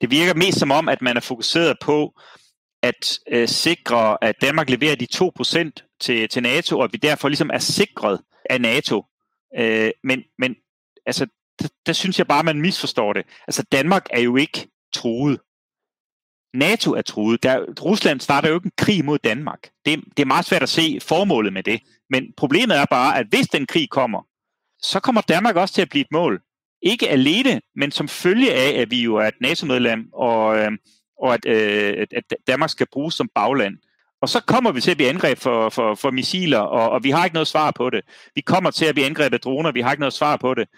det virker mest som om, at man er fokuseret på at øh, sikre, at Danmark leverer de 2% til, til NATO, og at vi derfor ligesom er sikret af NATO. Øh, men, men altså, der, der synes jeg bare, man misforstår det. Altså, Danmark er jo ikke truet. NATO er truet. Der, Rusland starter jo ikke en krig mod Danmark. Det, det er meget svært at se formålet med det. Men problemet er bare, at hvis den krig kommer, så kommer Danmark også til at blive et mål. Ikke alene, men som følge af, at vi jo er et NATO-medlem, og, øh, og at, øh, at Danmark skal bruges som bagland. Og så kommer vi til at blive angrebet for, for, for missiler, og, og vi har ikke noget svar på det. Vi kommer til at blive angrebet af droner, vi har ikke noget svar på det.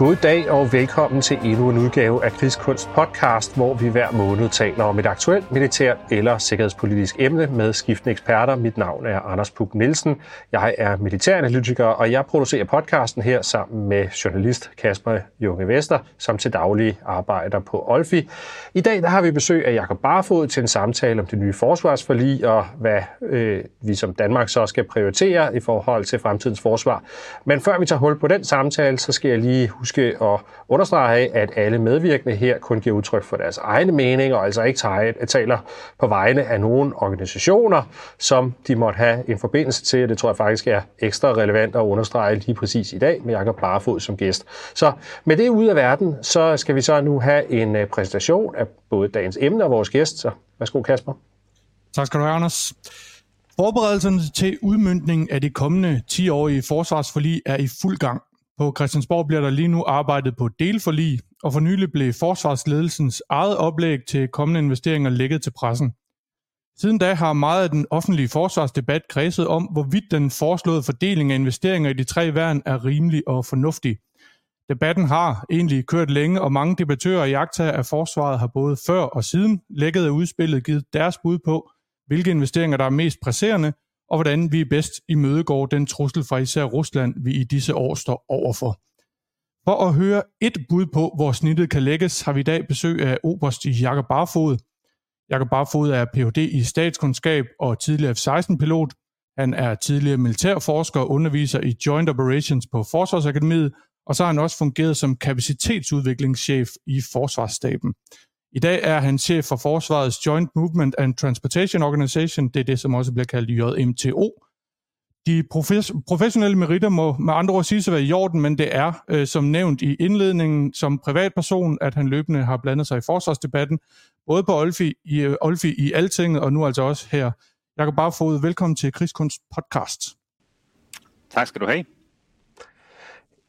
God dag og velkommen til endnu en udgave af Krigskunst podcast, hvor vi hver måned taler om et aktuelt militært eller sikkerhedspolitisk emne med skiftende eksperter. Mit navn er Anders Puk Nielsen. Jeg er militæranalytiker, og jeg producerer podcasten her sammen med journalist Kasper Junge Vester, som til daglig arbejder på Olfi. I dag der har vi besøg af Jakob Barfod til en samtale om det nye forsvarsforlig og hvad øh, vi som Danmark så skal prioritere i forhold til fremtidens forsvar. Men før vi tager hul på den samtale, så skal jeg lige huske huske at understrege, at alle medvirkende her kun giver udtryk for deres egne meninger, og altså ikke taler på vegne af nogle organisationer, som de måtte have en forbindelse til. Det tror jeg faktisk er ekstra relevant at understrege lige præcis i dag med Jakob Barfod som gæst. Så med det ud af verden, så skal vi så nu have en øh, præsentation af både dagens emne og vores gæst. Så værsgo Kasper. Tak skal du have, Anders. Forberedelserne til udmyndningen af det kommende 10-årige forsvarsforlig er i fuld gang. På Christiansborg bliver der lige nu arbejdet på delforlig, og for nylig blev forsvarsledelsens eget oplæg til kommende investeringer lægget til pressen. Siden da har meget af den offentlige forsvarsdebat kredset om, hvorvidt den foreslåede fordeling af investeringer i de tre værn er rimelig og fornuftig. Debatten har egentlig kørt længe, og mange debattører og akta af forsvaret har både før og siden lækket af udspillet givet deres bud på, hvilke investeringer der er mest presserende, og hvordan vi bedst imødegår den trussel fra især Rusland, vi i disse år står overfor. For at høre et bud på, hvor snittet kan lægges, har vi i dag besøg af Oberst Jakob Barfod. Jakob Barfod er Ph.D. i statskundskab og tidligere F-16-pilot. Han er tidligere militærforsker og underviser i Joint Operations på Forsvarsakademiet, og så har han også fungeret som kapacitetsudviklingschef i Forsvarsstaben. I dag er han chef for Forsvarets Joint Movement and Transportation Organization, det er det, som også bliver kaldt JMTO. De profes- professionelle meritter må med andre ord sige sig være i orden, men det er, øh, som nævnt i indledningen, som privatperson, at han løbende har blandet sig i forsvarsdebatten, både på Olfi i, øh, Olfi i Altinget, og nu altså også her. Jakob Barfod, velkommen til Krigskunst podcast. Tak skal du have.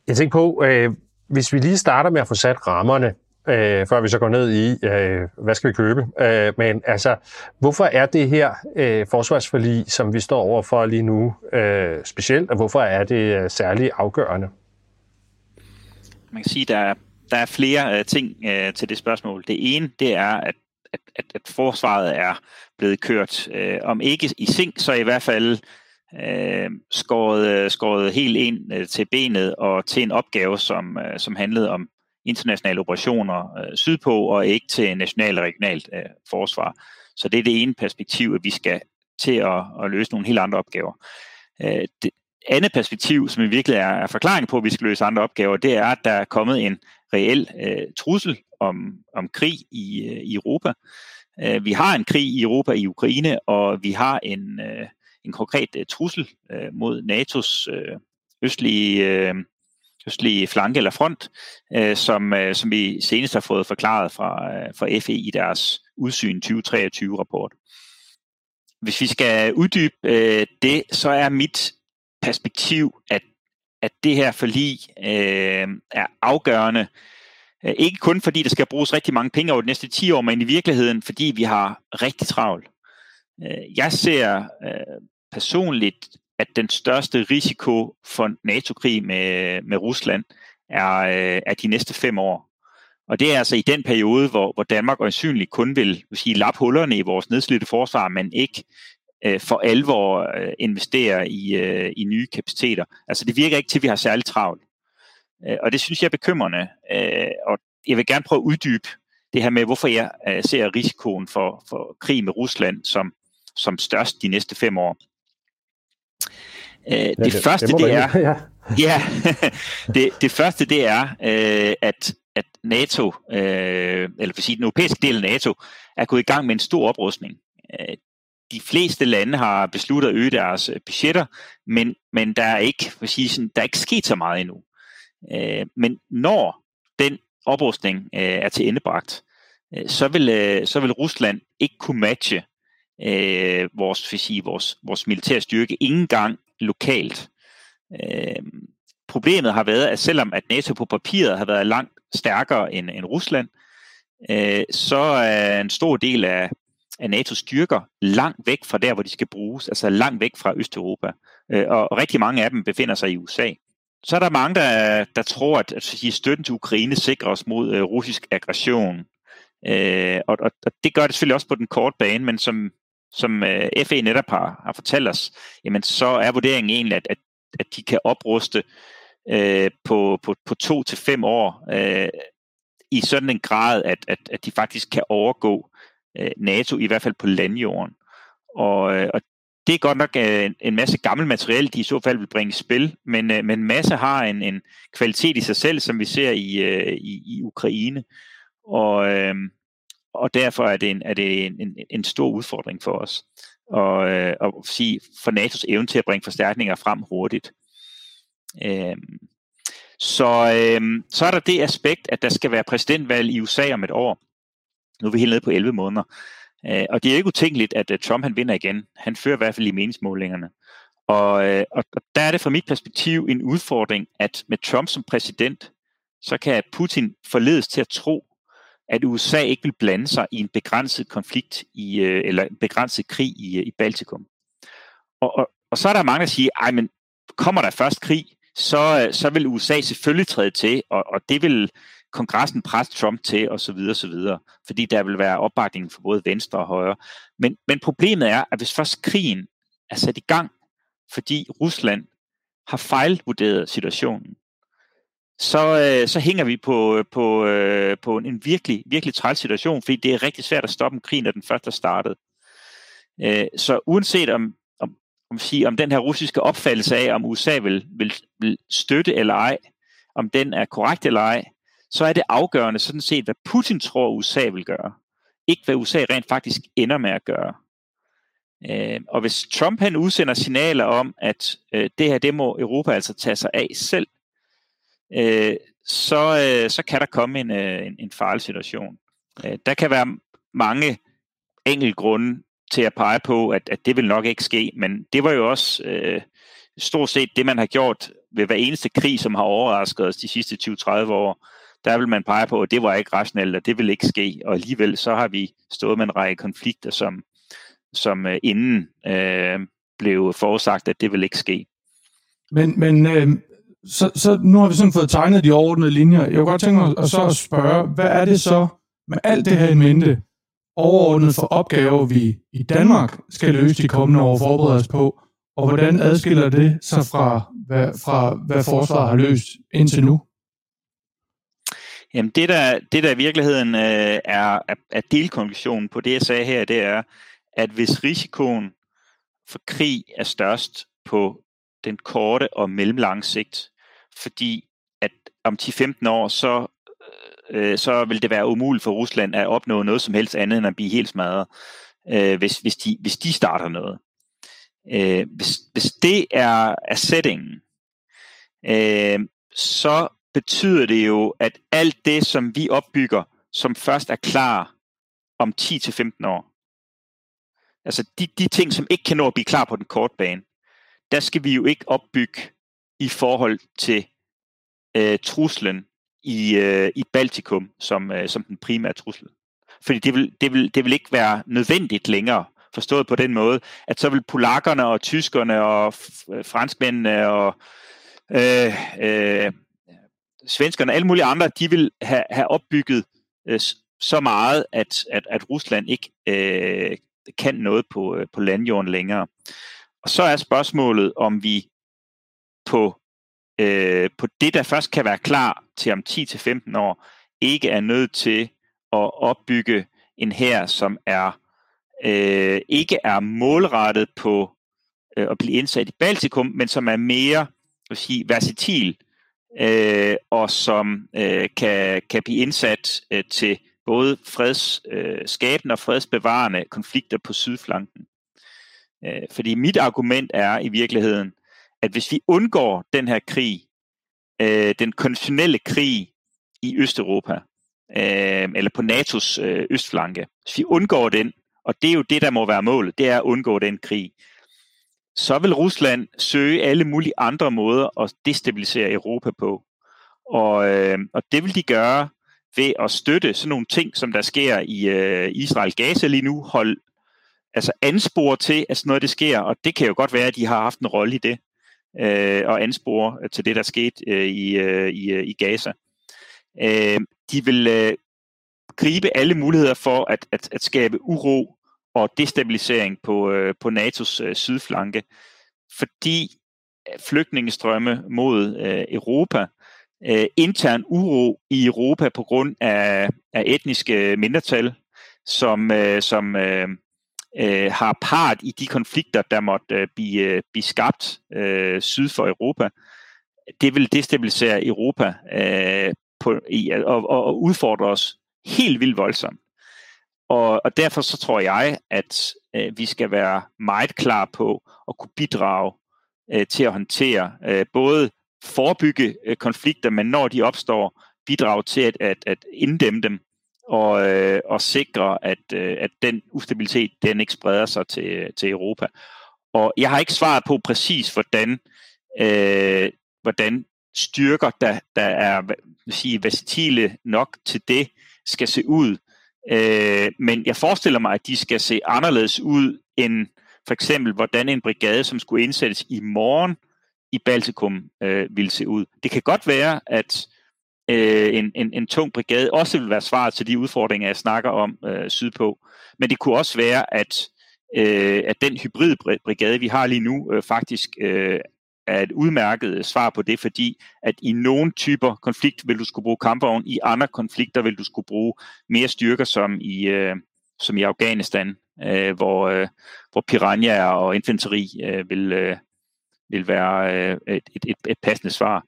Jeg tænker på, øh, hvis vi lige starter med at få sat rammerne øh, før vi så går ned i, øh, hvad skal vi købe? Øh, men altså, hvorfor er det her øh, forsvarsforlig, som vi står overfor lige nu, øh, specielt, og hvorfor er det øh, særligt afgørende? Man kan sige, der er, der er flere øh, ting øh, til det spørgsmål. Det ene, det er, at at, at, at forsvaret er blevet kørt, øh, om ikke i sink, så i hvert fald øh, skåret, øh, skåret helt ind øh, til benet og til en opgave, som, øh, som handlede om internationale operationer øh, sydpå, og ikke til national og regionalt øh, forsvar. Så det er det ene perspektiv, at vi skal til at, at løse nogle helt andre opgaver. Øh, det andet perspektiv, som i virkeligheden er, er forklaring på, at vi skal løse andre opgaver, det er, at der er kommet en reel øh, trussel om, om krig i, øh, i Europa. Øh, vi har en krig i Europa i Ukraine, og vi har en, øh, en konkret øh, trussel øh, mod NATO's øh, østlige øh, østlige flanke eller front, øh, som, øh, som vi senest har fået forklaret fra, øh, fra FE i deres udsyn 2023-rapport. Hvis vi skal uddybe øh, det, så er mit perspektiv, at, at det her forlig øh, er afgørende, øh, ikke kun fordi der skal bruges rigtig mange penge over de næste 10 år, men i virkeligheden fordi vi har rigtig travlt. Øh, jeg ser øh, personligt at den største risiko for NATO-krig med, med Rusland er, øh, er de næste fem år. Og det er altså i den periode, hvor, hvor Danmark øjensynligt kun vil, vil sige, lappe hullerne i vores nedslidte forsvar, men ikke øh, for alvor øh, investere i, øh, i nye kapaciteter. Altså det virker ikke til, at vi har særlig travlt. Øh, og det synes jeg er bekymrende. Øh, og jeg vil gerne prøve at uddybe det her med, hvorfor jeg øh, ser risikoen for, for krig med Rusland som, som størst de næste fem år. Øh, det, det, det første, det, det er... Ja, ja det, det første, det er, øh, at, at NATO, øh, eller for sige den europæiske del af NATO, er gået i gang med en stor oprustning. Øh, de fleste lande har besluttet at øge deres øh, budgetter, men, men der er ikke, for sige sådan, der er ikke sket så meget endnu. Øh, men når den oprustning øh, er til endebragt, øh, så, vil, øh, så vil Rusland ikke kunne matche øh, vores, vil sige, vores, vores militære styrke, ingen gang lokalt. Øh, problemet har været, at selvom at NATO på papiret har været langt stærkere end, end Rusland, øh, så er en stor del af, af NATO's styrker langt væk fra der, hvor de skal bruges, altså langt væk fra Østeuropa. Øh, og rigtig mange af dem befinder sig i USA. Så er der mange, der, der tror, at, at støtten til Ukraine sikrer os mod øh, russisk aggression. Øh, og, og, og det gør det selvfølgelig også på den korte bane, men som, som øh, FE netop har, har fortalt os, jamen så er vurderingen egentlig, at, at, at de kan opruste øh, på, på, på to til fem år øh, i sådan en grad, at, at, at de faktisk kan overgå øh, NATO, i hvert fald på landjorden. Og, øh, og det er godt nok øh, en masse gammel materiel, de i så fald vil bringe i spil, men, øh, men masse har en, en kvalitet i sig selv, som vi ser i, øh, i, i Ukraine. Og, øh, og derfor er det en, er det en, en, en stor udfordring for os. Og, øh, og sige, for NATO's evne til at bringe forstærkninger frem hurtigt. Øh, så, øh, så er der det aspekt, at der skal være præsidentvalg i USA om et år. Nu er vi helt nede på 11 måneder. Øh, og det er ikke utænkeligt, at uh, Trump han vinder igen. Han fører i hvert fald i meningsmålingerne. Og, øh, og, og der er det fra mit perspektiv en udfordring, at med Trump som præsident, så kan Putin forledes til at tro, at USA ikke vil blande sig i en begrænset konflikt i, øh, eller en begrænset krig i, øh, i Baltikum. Og, og, og så er der mange, der siger, ej, men kommer der først krig, så, øh, så vil USA selvfølgelig træde til, og, og det vil kongressen presse Trump til, og så videre, så videre, fordi der vil være opbakning for både venstre og højre. Men, men problemet er, at hvis først krigen er sat i gang, fordi Rusland har fejlvurderet situationen, så, øh, så hænger vi på, øh, på, øh, på en virkelig, virkelig træls situation, fordi det er rigtig svært at stoppe en krig, når den først er startet. Øh, så uanset om, om, om, sige, om den her russiske opfattelse af, om USA vil, vil, vil støtte eller ej, om den er korrekt eller ej, så er det afgørende sådan set, hvad Putin tror, USA vil gøre. Ikke hvad USA rent faktisk ender med at gøre. Øh, og hvis Trump han udsender signaler om, at øh, det her, det må Europa altså tage sig af selv, øh, så, øh, så kan der komme en, øh, en, en farlig situation. Øh, der kan være mange enkelte grunde til at pege på, at, at det vil nok ikke ske, men det var jo også øh, stort set det, man har gjort ved hver eneste krig, som har overrasket os de sidste 20-30 år. Der vil man pege på, at det var ikke rationelt, og det vil ikke ske, og alligevel så har vi stået med en række konflikter, som, som øh, inden øh, blev forudsagt, at det vil ikke ske. Men, men øh, så, så nu har vi sådan fået tegnet de overordnede linjer. Jeg kunne godt tænke mig at så at spørge, hvad er det så med alt det her i mente, overordnet for opgaver, vi i Danmark skal løse de kommende år og forberede os på, og hvordan adskiller det sig fra, hvad, fra, hvad forsvaret har løst indtil nu? Jamen det der, det der i virkeligheden øh, er, er, er delkonklusionen på det, jeg sagde her, det er, at hvis risikoen for krig er størst på den korte og mellemlange sigt, fordi at om 10-15 år, så, øh, så vil det være umuligt for Rusland at opnå noget som helst andet end at blive helt smadret, øh, hvis, hvis, de, hvis de starter noget. Øh, hvis, hvis det er, er settingen, øh, så betyder det jo, at alt det, som vi opbygger, som først er klar om 10-15 år, altså de, de ting, som ikke kan nå at blive klar på den korte bane, der skal vi jo ikke opbygge i forhold til øh, truslen i, øh, i Baltikum som, øh, som den primære trussel. Fordi det vil, det, vil, det vil ikke være nødvendigt længere, forstået på den måde, at så vil polakkerne og tyskerne og øh, franskmændene og øh, øh, svenskerne og alle mulige andre, de vil have, have opbygget øh, så meget, at, at, at Rusland ikke øh, kan noget på, øh, på landjorden længere. Og så er spørgsmålet, om vi på øh, på det, der først kan være klar til om 10-15 år, ikke er nødt til at opbygge en her, som er øh, ikke er målrettet på øh, at blive indsat i Baltikum, men som er mere vil sige, versatil øh, og som øh, kan, kan blive indsat øh, til både fredsskabende øh, og fredsbevarende konflikter på sydflanken. Øh, fordi mit argument er i virkeligheden, at hvis vi undgår den her krig, øh, den konventionelle krig i Østeuropa, øh, eller på NATO's øh, østflanke, hvis vi undgår den, og det er jo det, der må være målet, det er at undgå den krig, så vil Rusland søge alle mulige andre måder at destabilisere Europa på. Og, øh, og det vil de gøre ved at støtte sådan nogle ting, som der sker i øh, Israel-Gaza lige nu, hold, altså anspore til, at sådan noget det sker, og det kan jo godt være, at de har haft en rolle i det, øh, og anspore til det, der skete øh, i, øh, i, øh, i Gaza. Øh, de vil øh, gribe alle muligheder for at, at, at skabe uro og destabilisering på, øh, på NATO's øh, sydflanke, fordi øh, flygtningestrømme mod øh, Europa, øh, intern uro i Europa på grund af, af etniske mindretal, som, øh, som øh, øh, har part i de konflikter, der måtte øh, blive, øh, blive skabt øh, syd for Europa. Det vil destabilisere Europa øh, på, i, og, og, og udfordre os helt vildt voldsomt. Og, og derfor så tror jeg, at øh, vi skal være meget klar på at kunne bidrage øh, til at håndtere øh, både forebygge øh, konflikter, men når de opstår, bidrage til at, at, at inddæmme dem og, øh, og sikre, at, øh, at den ustabilitet den ikke spreder sig til, til Europa. Og jeg har ikke svaret på præcis, hvordan, øh, hvordan styrker, der, der er sige, versatile nok til det, skal se ud. Øh, men jeg forestiller mig, at de skal se anderledes ud end for eksempel, hvordan en brigade, som skulle indsættes i morgen i Baltikum, øh, ville se ud. Det kan godt være, at øh, en, en, en tung brigade også vil være svaret til de udfordringer, jeg snakker om øh, sydpå. Men det kunne også være, at, øh, at den hybridbrigade, vi har lige nu, øh, faktisk øh, er et udmærket svar på det, fordi at i nogle typer konflikt vil du skulle bruge kampvogn, i andre konflikter vil du skulle bruge mere styrker, som i, øh, som i Afghanistan, øh, hvor, øh, hvor piranha og infanteri øh, vil, øh, vil være øh, et, et, et passende svar.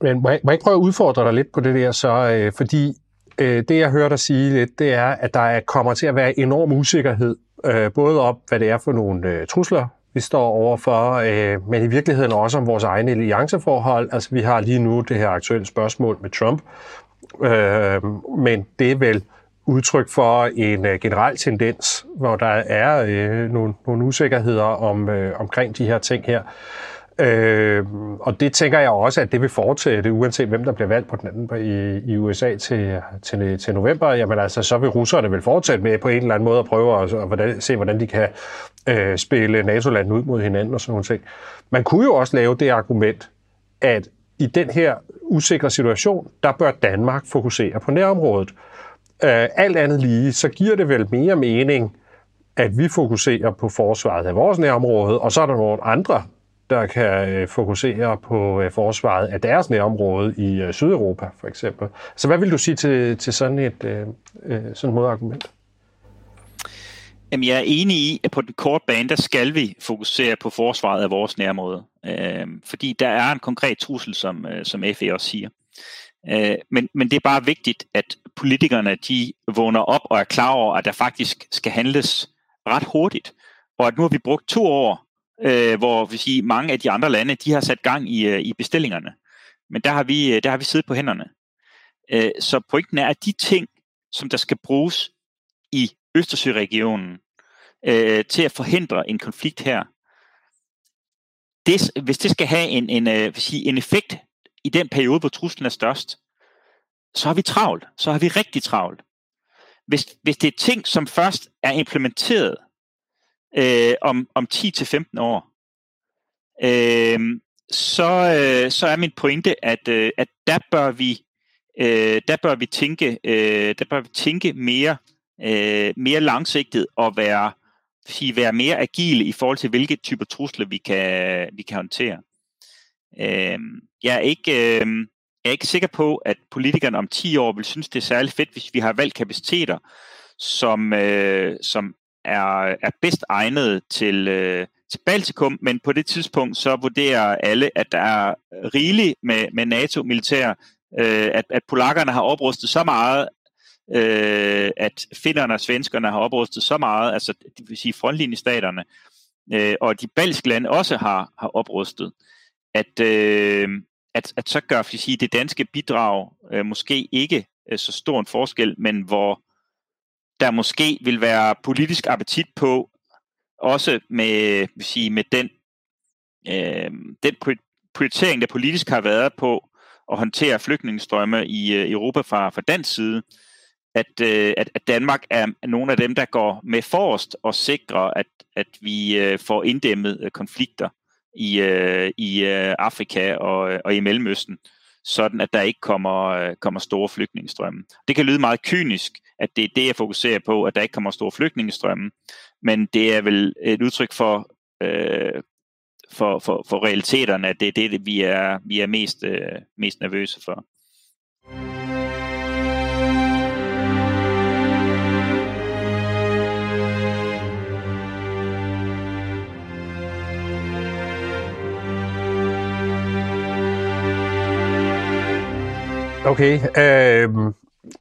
Men må jeg, må jeg ikke prøve at udfordre dig lidt på det der, så, øh, fordi øh, det jeg hører dig sige lidt, det er, at der kommer til at være enorm usikkerhed, øh, både op, hvad det er for nogle øh, trusler, vi står overfor, øh, men i virkeligheden også om vores egne allianceforhold. Altså vi har lige nu det her aktuelle spørgsmål med Trump, øh, men det er vel udtryk for en øh, generel tendens, hvor der er øh, nogle, nogle usikkerheder om, øh, omkring de her ting her. Øh, og det tænker jeg også, at det vil fortsætte, uanset hvem der bliver valgt på den anden i, i USA til, til, til november. Jamen altså, så vil russerne vel fortsætte med på en eller anden måde at prøve at, at hvordan, se, hvordan de kan øh, spille NATO-landene ud mod hinanden og sådan nogle ting. Man kunne jo også lave det argument, at i den her usikre situation, der bør Danmark fokusere på nærområdet. Øh, alt andet lige, så giver det vel mere mening, at vi fokuserer på forsvaret af vores nærområde, og så er der nogle andre der kan øh, fokusere på øh, forsvaret af deres nærområde i øh, Sydeuropa, for eksempel. Så hvad vil du sige til, til sådan et sådan modargument? Jamen, jeg er enig i, at på den korte bane, der skal vi fokusere på forsvaret af vores nærområde. Øh, fordi der er en konkret trussel, som, som FE også siger. Øh, men, men det er bare vigtigt, at politikerne de vågner op og er klar over, at der faktisk skal handles ret hurtigt. Og at nu har vi brugt to år øh, hvor vi siger, mange af de andre lande, de har sat gang i, øh, i bestillingerne. Men der har vi, øh, der har vi siddet på hænderne. Øh, så pointen er, at de ting, som der skal bruges i Østersøregionen øh, til at forhindre en konflikt her, det, hvis det skal have en, en, øh, sige, en effekt i den periode, hvor truslen er størst, så har vi travlt. Så har vi rigtig travlt. Hvis, hvis det er ting, som først er implementeret øh, om, om 10-15 år, øh, så, øh, så er min pointe, at, øh, at der bør vi øh, der bør vi tænke øh, der bør vi tænke mere øh, mere langsigtet og være sige, være mere agile i forhold til hvilke typer trusler vi kan vi kan håndtere. Øh, jeg er ikke... Øh, jeg er ikke sikker på, at politikerne om 10 år vil synes, det er særlig fedt, hvis vi har valgt kapaciteter, som, øh, som er, er bedst egnet til, øh, til Baltikum, men på det tidspunkt så vurderer alle, at der er rigeligt med, med NATO-militær, øh, at, at polakkerne har oprustet så meget, øh, at finnerne og svenskerne har oprustet så meget, altså det vil sige frontlinjestaterne, øh, og de baltiske lande også har, har oprustet, at, øh, at, at så gør sige, det danske bidrag øh, måske ikke øh, så stor en forskel, men hvor der måske vil være politisk appetit på, også med, vil sige, med den, øh, den prioritering, der politisk har været på at håndtere flygtningestrømme i øh, Europa fra, fra dansk side, at, øh, at, at Danmark er nogle af dem, der går med forrest og sikrer, at, at vi øh, får inddæmmet øh, konflikter i, øh, i øh, Afrika og, øh, og i Mellemøsten, sådan at der ikke kommer, øh, kommer store flygtningestrømme. Det kan lyde meget kynisk, at det er det, jeg fokuserer på, at der ikke kommer store flygtningestrømme, men det er vel et udtryk for, øh, for, for, for realiteterne, at det er det, vi er, vi er mest, øh, mest nervøse for. Okay, øh,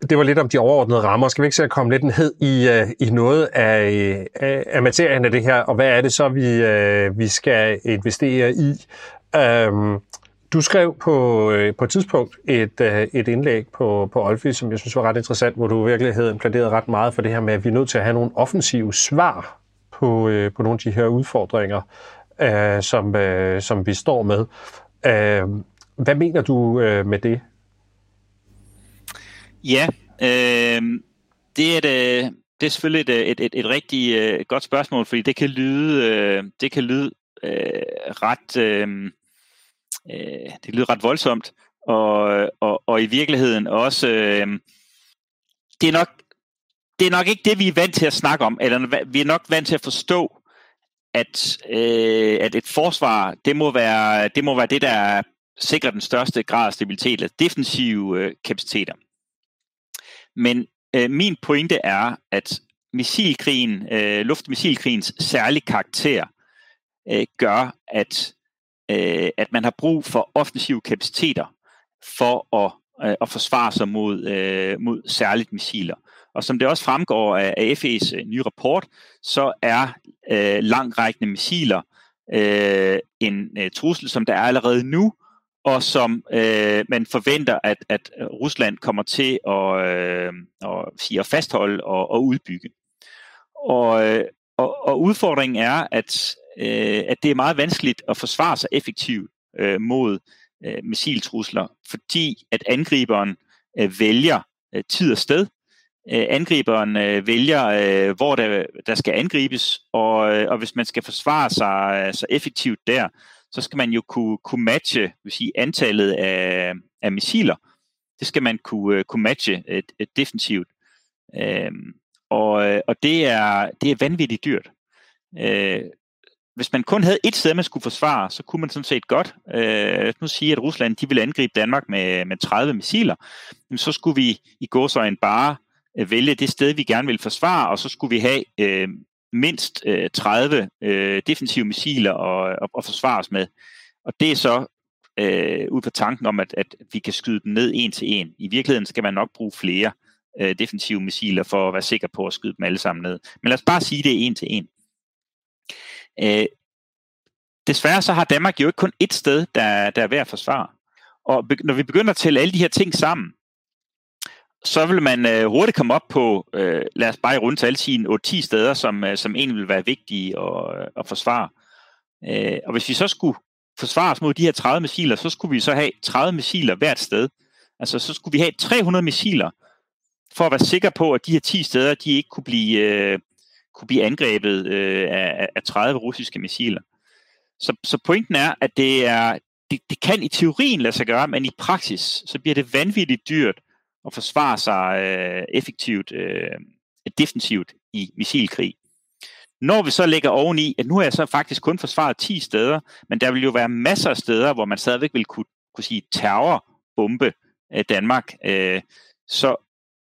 det var lidt om de overordnede rammer. Skal vi ikke se at komme lidt ned i, uh, i noget af, af, af materien af det her, og hvad er det så, vi, uh, vi skal investere i? Uh, du skrev på, uh, på et tidspunkt et, uh, et indlæg på, på Olfi, som jeg synes var ret interessant, hvor du virkelig virkeligheden implementeret ret meget for det her med, at vi er nødt til at have nogle offensive svar på, uh, på nogle af de her udfordringer, uh, som, uh, som vi står med. Uh, hvad mener du uh, med det? Ja, øh, det, er et, øh, det er selvfølgelig et, et, et, et rigtig øh, godt spørgsmål, fordi det kan lyde, øh, det kan lyde øh, ret, øh, øh, det lyder ret voldsomt, og, og, og i virkeligheden også, øh, det er nok det er nok ikke det, vi er vant til at snakke om, eller vi er nok vant til at forstå, at, øh, at et forsvar, det må, være, det må være det, der sikrer den største grad af stabilitet, eller defensive øh, kapaciteter. Men øh, min pointe er, at missilkrigen, øh, luftmissilkrigens særlige karakter øh, gør, at, øh, at man har brug for offensive kapaciteter for at, øh, at forsvare sig mod, øh, mod særligt missiler. Og som det også fremgår af, af FE's øh, nye rapport, så er øh, langrækkende missiler øh, en øh, trussel, som der er allerede nu, og som øh, man forventer, at, at Rusland kommer til at, øh, at, at fastholde og, og udbygge. Og, øh, og, og udfordringen er, at, øh, at det er meget vanskeligt at forsvare sig effektivt øh, mod øh, missiltrusler, fordi at angriberen øh, vælger øh, tid og sted. Øh, angriberen øh, vælger, øh, hvor der, der skal angribes, og, øh, og hvis man skal forsvare sig øh, så effektivt der, så skal man jo kunne, kunne matche vil sige, antallet af, af missiler. Det skal man kunne, øh, kunne matche øh, et, et øh, defensivt. Øh, og, og det er, det er vanvittigt dyrt. Øh, hvis man kun havde et sted, man skulle forsvare, så kunne man sådan set godt øh, nu sige, at Rusland de ville angribe Danmark med, med 30 missiler. Men så skulle vi i gåsøjne bare øh, vælge det sted, vi gerne vil forsvare, og så skulle vi have øh, mindst øh, 30 øh, defensive missiler og, og, og forsvare os med. Og det er så øh, ud fra tanken om, at, at vi kan skyde dem ned en til en. I virkeligheden skal man nok bruge flere øh, defensive missiler for at være sikker på at skyde dem alle sammen ned. Men lad os bare sige, det er en til en. Øh, desværre så har Danmark jo ikke kun ét sted, der, der er værd at forsvare. Og når vi begynder at tælle alle de her ting sammen, så vil man øh, hurtigt komme op på, øh, lad os bare i rundtal sige, 8-10 steder, som, øh, som egentlig vil være vigtige at, øh, at forsvare. Øh, og hvis vi så skulle forsvare os mod de her 30 missiler, så skulle vi så have 30 missiler hvert sted. Altså så skulle vi have 300 missiler, for at være sikker på, at de her 10 steder, de ikke kunne blive, øh, kunne blive angrebet øh, af, af 30 russiske missiler. Så, så pointen er, at det er det, det kan i teorien lade sig gøre, men i praksis, så bliver det vanvittigt dyrt at forsvare sig øh, effektivt, øh, defensivt i missilkrig. Når vi så lægger oveni, at nu har jeg så faktisk kun forsvaret 10 steder, men der vil jo være masser af steder, hvor man stadigvæk vil kunne, kunne sige, terrorbombe af Danmark. Øh, så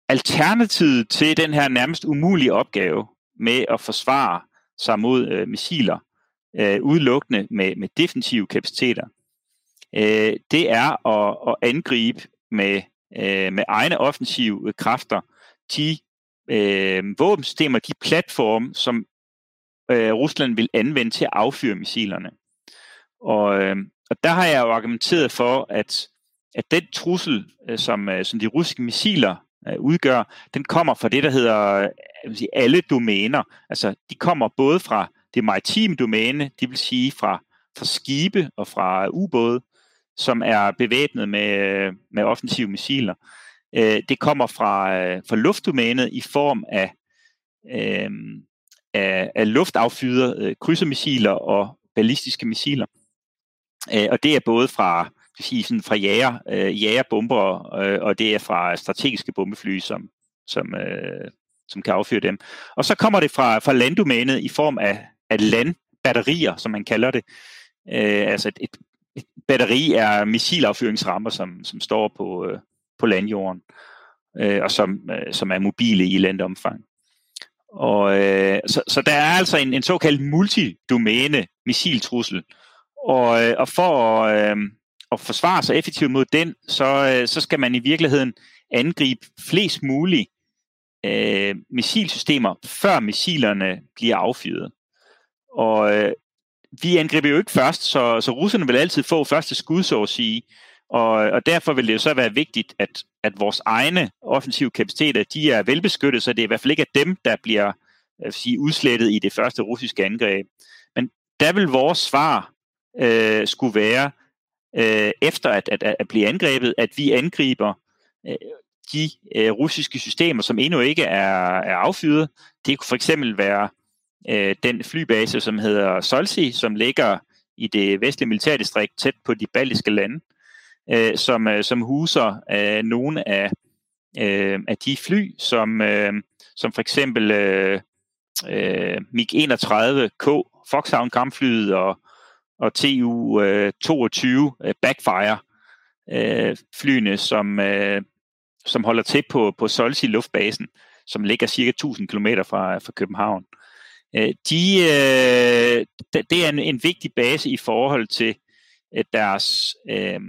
alternativet til den her nærmest umulige opgave med at forsvare sig mod øh, missiler, øh, udelukkende med, med defensive kapaciteter, øh, det er at, at angribe med, øh, med egne offensive øh, kræfter de øh, våbensystemer, de platforme, som øh, Rusland vil anvende til at affyre missilerne. Og, øh, og der har jeg jo argumenteret for, at, at den trussel, øh, som, øh, som de russiske missiler øh, udgør, den kommer fra det, der hedder øh, jeg vil sige, alle domæner. Altså, de kommer både fra det maritime domæne, det vil sige fra, fra skibe og fra ubåde, som er bevæbnet med, øh, med offensive missiler. Øh, det kommer fra, øh, fra luftdomænet i form af, øh, af, af luftaffyret øh, krydsermissiler og ballistiske missiler. Øh, og det er både fra sige, sådan fra jager, øh, jagerbomber, øh, og det er fra strategiske bombefly, som, som, øh, som kan affyre dem. Og så kommer det fra, fra landdomænet i form af, af landbatterier, som man kalder det. Øh, altså et, et batteri er missilaffyringsrammer, som, som står på, øh, på landjorden, øh, og som, øh, som er mobile i landomfang. Og, øh, så, så der er altså en, en såkaldt multidomæne missiltrussel, og, øh, og for at, øh, at forsvare sig effektivt mod den, så, øh, så skal man i virkeligheden angribe flest mulige øh, missilsystemer, før missilerne bliver affyret. Og øh, vi angriber jo ikke først, så, så russerne vil altid få første skud, så at sige. Og, og derfor vil det jo så være vigtigt, at, at vores egne offensive kapaciteter, de er velbeskyttet, så det er i hvert fald ikke er dem, der bliver jeg sige, udslettet i det første russiske angreb. Men der vil vores svar øh, skulle være, øh, efter at, at, at blive angrebet, at vi angriber øh, de øh, russiske systemer, som endnu ikke er, er affyret. Det kunne for eksempel være øh, den flybase, som hedder Solsi, som ligger i det vestlige militærdistrikt tæt på de baltiske lande, øh, som, øh, som huser øh, nogle af, øh, af de fly, som, øh, som for eksempel øh, øh, MiG-31K, Foxhound kampflyet og, og TU-22 øh, øh, Backfire øh, flyene, som, øh, som holder til på, på Solsi luftbasen, som ligger cirka 1000 km fra, fra København. Øh, de, øh, det er en, en vigtig base i forhold til øh, deres, øh,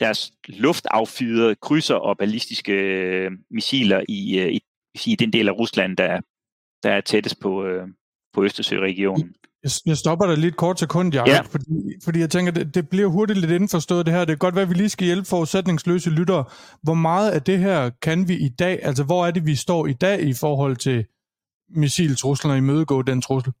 deres luftaffyrede krydser og ballistiske øh, missiler i, øh, i, i den del af Rusland, der, der er tættest på, øh, på Østersøregionen. Jeg, stopper dig lidt kort sekund, Jacob, ja. fordi, fordi jeg tænker, det, det bliver hurtigt lidt indforstået det her. Det er godt være, at vi lige skal hjælpe forudsætningsløse lyttere. Hvor meget af det her kan vi i dag, altså hvor er det, vi står i dag i forhold til missiltruslen og imødegå den trussel?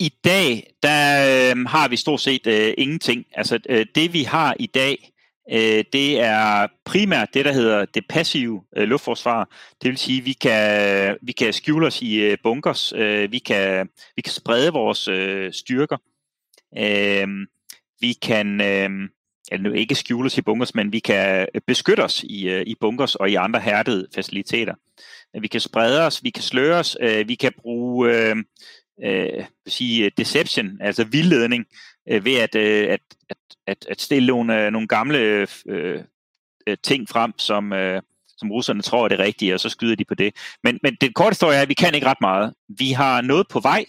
I dag, der øh, har vi stort set øh, ingenting. Altså øh, det vi har i dag, øh, det er primært det, der hedder det passive øh, luftforsvar. Det vil sige, vi kan, vi kan skjule os i øh, bunkers, øh, vi, kan, vi kan sprede vores øh, styrker. Øh, vi kan øh, altså, ikke skjule os i bunkers, men vi kan øh, beskytte os i, øh, i bunkers og i andre hærdede faciliteter. Vi kan sprede os, vi kan sløre os, øh, vi kan bruge øh, øh, sige deception, altså vildledning, øh, ved at, øh, at, at, at, at stille nogle, øh, nogle gamle øh, øh, ting frem, som, øh, som russerne tror er det rigtige, og så skyder de på det. Men, men det korte historie er, at vi kan ikke ret meget. Vi har noget på vej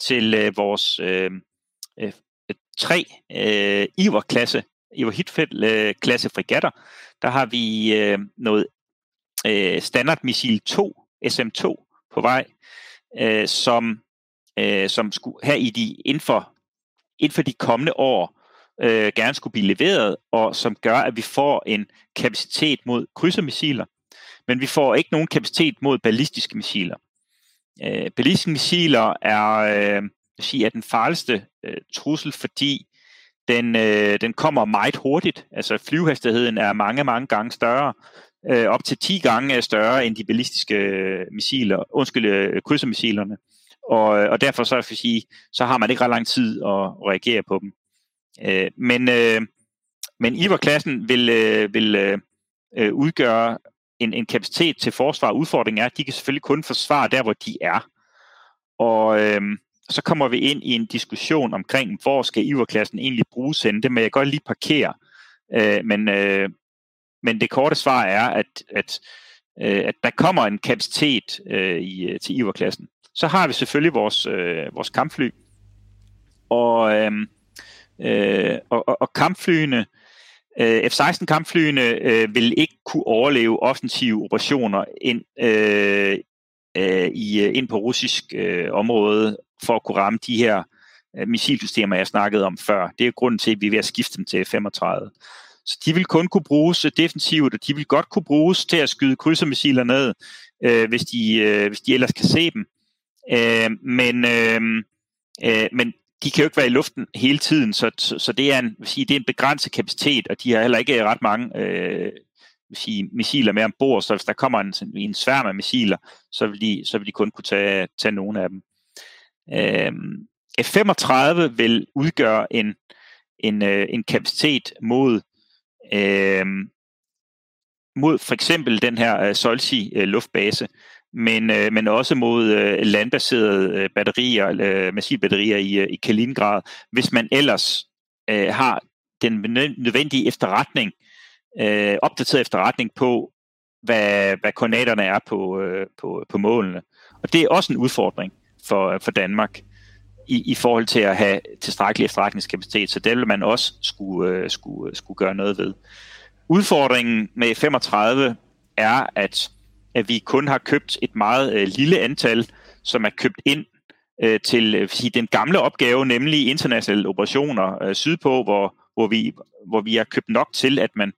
til øh, vores øh, øh, øh tre øh, Iver-klasse, Iver Hitfeld-klasse øh, frigatter. Der har vi øh, noget øh, standardmissil 2, SM2, på vej, øh, som, øh, som skulle her i de, inden, for, inden for de kommende år øh, gerne skulle blive leveret, og som gør, at vi får en kapacitet mod krydsermissiler, men vi får ikke nogen kapacitet mod ballistiske missiler. Øh, ballistiske missiler er, øh, sige, er den farligste øh, trussel, fordi den, øh, den kommer meget hurtigt. Altså flyvehastigheden er mange, mange gange større øh, op til 10 gange større end de ballistiske øh, missiler, undskyld, øh, krydsermissilerne. Og, øh, og derfor så, for sige, så har man ikke ret lang tid at, at reagere på dem. Øh, men, øh, men Iver-klassen vil, øh, vil øh, øh, udgøre en, en kapacitet til forsvar. Udfordringen er, at de kan selvfølgelig kun forsvare der, hvor de er. Og, øh, så kommer vi ind i en diskussion omkring, hvor skal Iverklassen egentlig bruges henne. Det må jeg godt lige parkere. Øh, men, øh, men det korte svar er, at, at, øh, at der kommer en kapacitet øh, i, øh, til Iverklassen. Så har vi selvfølgelig vores, øh, vores kampfly. Og, øh, øh, og, og, og kampflyene, øh, F-16 kampflyene øh, vil ikke kunne overleve offensive operationer ind, øh, øh, i, øh, ind på russisk øh, område for at kunne ramme de her øh, missilsystemer, jeg snakkede om før. Det er grunden til, at vi er ved at skifte dem til 35. Så de vil kun kunne bruges øh, defensivt, og de vil godt kunne bruges til at skyde krydsermissiler ned, øh, hvis, de, øh, hvis de ellers kan se dem. Øh, men, øh, øh, men de kan jo ikke være i luften hele tiden, så, så, så det, er en, vil sige, det er en begrænset kapacitet, og de har heller ikke ret mange øh, vil sige, missiler med ombord, så hvis der kommer en, en sværm af missiler, så vil de, så vil de kun kunne tage, tage nogle af dem. Øh, F-35 vil udgøre en, en, øh, en kapacitet mod øh, mod for eksempel den her øh, Solsi øh, luftbase, men, øh, men også mod øh, landbaserede øh, batterier, øh, missilbatterier i, øh, i Kaliningrad, hvis man ellers øh, har den nødvendige efterretning, øh, opdateret efterretning på, hvad, hvad koordinaterne er på, øh, på, på målene. Og det er også en udfordring for, øh, for Danmark i, i forhold til at have tilstrækkelig efterretningskapacitet, så det vil man også skulle, øh, skulle, øh, skulle gøre noget ved. Udfordringen med 35 er, at, at vi kun har købt et meget øh, lille antal, som er købt ind øh, til øh, sige, den gamle opgave, nemlig internationale operationer øh, sydpå, hvor, hvor, vi, hvor vi har købt nok til, at man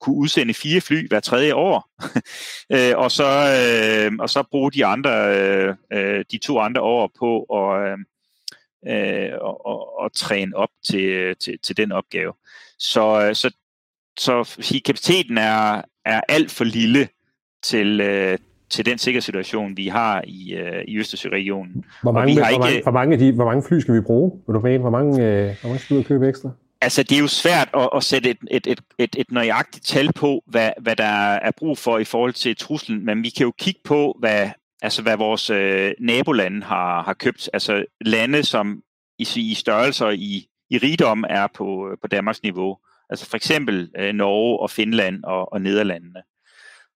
kunne udsende fire fly hver tredje år, øh, og, så, øh, og så bruge de andre øh, øh de to andre år på at, øh, øh, og, og, og træne op til, til, til den opgave. Så, øh, så, så kapaciteten er, er alt for lille til, øh, til den sikkerhedssituation, vi har i, øh, i Østersøregionen. Hvor mange, vi har hvor, ikke, mange, hvor, mange de, hvor mange fly skal vi bruge? Vil du mene, hvor mange, øh, hvor mange skal vi købe ekstra? Altså, det er jo svært at, at sætte et, et, et, et, et nøjagtigt tal på, hvad, hvad der er brug for i forhold til truslen, men vi kan jo kigge på, hvad, altså hvad vores øh, nabolande har, har købt. Altså lande, som i, i størrelser i, i rigdom er på, øh, på Danmarks niveau. Altså for eksempel øh, Norge og Finland og, og Nederlandene.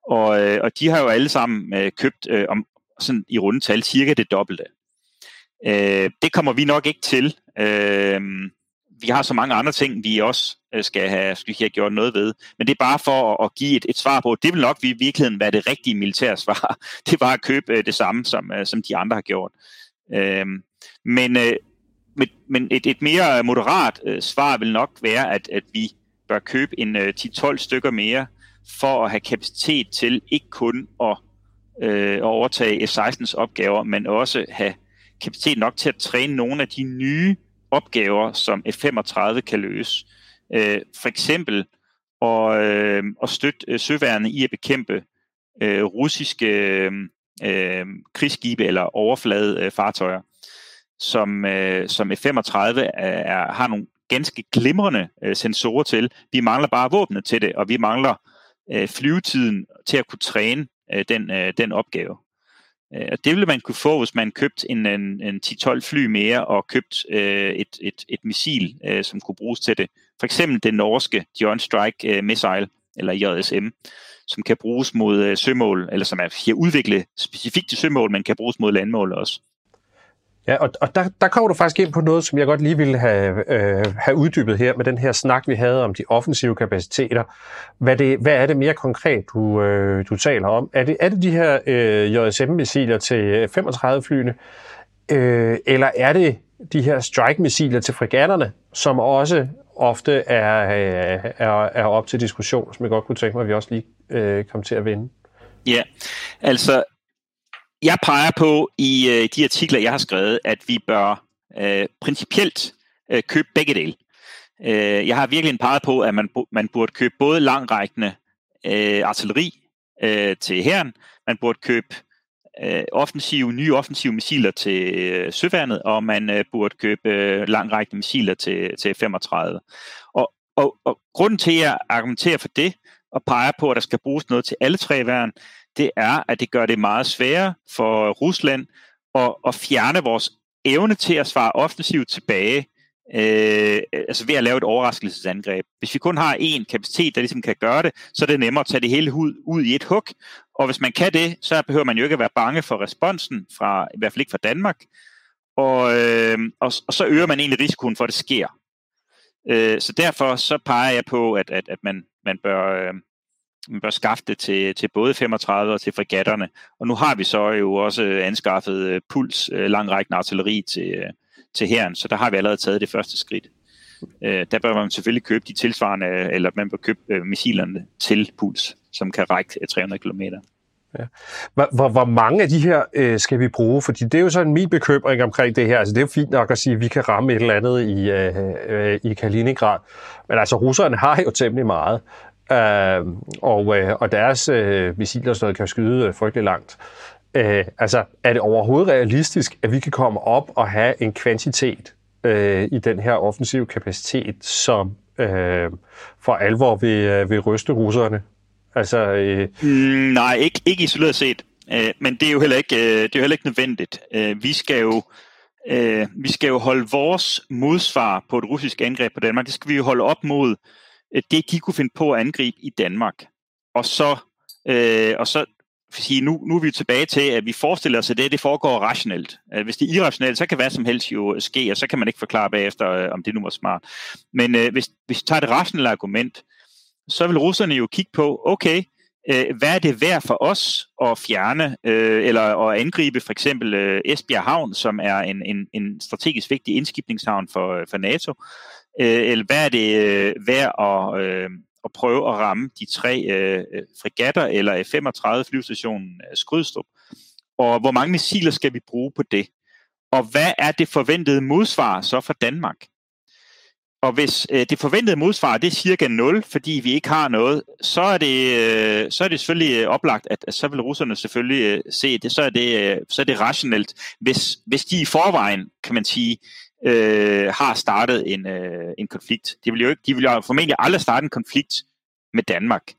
Og, øh, og de har jo alle sammen øh, købt øh, om sådan i runde tal cirka det dobbelte. Øh, det kommer vi nok ikke til. Øh, vi har så mange andre ting, vi også øh, skal have, skal have gjort noget ved. Men det er bare for at, at give et, et svar på, det vil nok i virkeligheden være det rigtige militære svar. Det var at købe øh, det samme, som, øh, som de andre har gjort. Øhm, øh, men, men, men et, et mere moderat øh, svar vil nok være, at, at vi bør købe en øh, 10-12 stykker mere, for at have kapacitet til ikke kun at, øh, at overtage F-16's opgaver, men også have kapacitet nok til at træne nogle af de nye opgaver, som F-35 kan løse. Øh, for eksempel at, øh, at støtte øh, søværende i at bekæmpe øh, russiske øh, krigsskibe eller overflade øh, fartøjer, som, øh, som F-35 er, har nogle ganske glimrende øh, sensorer til. Vi mangler bare våbnet til det, og vi mangler øh, flyvetiden til at kunne træne øh, den, øh, den opgave. Øh, og det ville man kunne få, hvis man købte en, en, en 10-12 fly mere og købt øh, et, et, et missil, øh, som kunne bruges til det. For eksempel det norske Joint Strike øh, Missile, eller JSM, som kan bruges mod øh, sømål, eller som er udviklet specifikt til sømål, men kan bruges mod landmål også. Ja, og, og der, der kommer du faktisk ind på noget, som jeg godt lige ville have, øh, have uddybet her med den her snak, vi havde om de offensive kapaciteter. Hvad, det, hvad er det mere konkret, du, øh, du taler om? Er det, er det de her øh, JSM-missiler til 35-flyene, øh, eller er det de her strike-missiler til frigatterne, som også ofte er, øh, er, er op til diskussion, som jeg godt kunne tænke mig, at vi også lige øh, kom til at vende? Ja, altså jeg peger på i øh, de artikler, jeg har skrevet, at vi bør øh, principielt øh, købe begge dele. Øh, jeg har virkelig peget på, at man, man burde købe både langrækkende øh, artilleri øh, til herren, man burde købe øh, offensive, nye offensive missiler til øh, søværnet, og man øh, burde købe øh, langrækkende missiler til, til 35. Og, og, og grunden til, at jeg argumenterer for det, og peger på, at der skal bruges noget til alle tre værn, det er, at det gør det meget sværere for Rusland at, at fjerne vores evne til at svare offensivt tilbage, øh, altså ved at lave et overraskelsesangreb. Hvis vi kun har én kapacitet, der ligesom kan gøre det, så er det nemmere at tage det hele ud, ud i et hug. Og hvis man kan det, så behøver man jo ikke at være bange for responsen, fra, i hvert fald ikke fra Danmark. Og, øh, og, og så øger man egentlig risikoen for, at det sker. Øh, så derfor så peger jeg på, at, at, at man, man bør... Øh, man bør skaffe det til, til både 35 og til fregatterne. Og nu har vi så jo også øh, anskaffet øh, puls øh, langrækkende artilleri til, til herren, så der har vi allerede taget det første skridt. Der bør man selvfølgelig købe de tilsvarende, eller man bør købe missilerne til puls, som kan række 300 km. Ja. Hvor, hvor, hvor mange af de her øh, skal vi bruge? Fordi det er jo sådan min bekymring omkring det her. Altså, det er jo fint nok at sige, at vi kan ramme et eller andet i, øh, øh, i Kaliningrad. Men altså, russerne har jo temmelig meget. Øh, og, øh, og deres øh, missiler sådan kan skyde øh, frygtelig langt. Øh, altså, er det overhovedet realistisk, at vi kan komme op og have en kvantitet øh, i den her offensive kapacitet, som øh, for alvor vil, øh, vil ryste russerne? Altså, øh... Mm, nej, ikke, ikke isoleret set. Øh, men det er jo heller ikke, øh, det er jo heller ikke nødvendigt. Øh, vi skal jo øh, vi skal jo holde vores modsvar på et russisk angreb på Danmark, det skal vi jo holde op mod øh, Øh, det, de kunne finde på at angribe i Danmark. Og så, øh, og så sige, nu, nu er vi tilbage til, at vi forestiller os, at det, det foregår rationelt. Øh, hvis det er irrationelt, så kan hvad som helst jo ske, og så kan man ikke forklare bagefter, øh, om det nu var smart. Men øh, hvis, hvis vi tager det rationelle argument, så vil russerne jo kigge på, okay, øh, hvad er det værd for os at fjerne øh, eller at angribe for eksempel øh, Esbjerg Havn, som er en, en, en strategisk vigtig indskibningshavn for, for NATO, øh, eller hvad er det øh, værd at, øh, at prøve at ramme de tre øh, fregatter eller F-35 flyvestationen øh, Skrydstrup, og hvor mange missiler skal vi bruge på det? Og hvad er det forventede modsvar så for Danmark? Og hvis øh, det forventede modsvar det er cirka 0, fordi vi ikke har noget, så er det, øh, så er det selvfølgelig øh, oplagt, at, at så vil russerne selvfølgelig øh, se det, så er det, øh, så er det rationelt, hvis, hvis de i forvejen, kan man sige, øh, har startet en, øh, en konflikt. De vil jo ikke, de vil jo formentlig aldrig starte en konflikt med Danmark.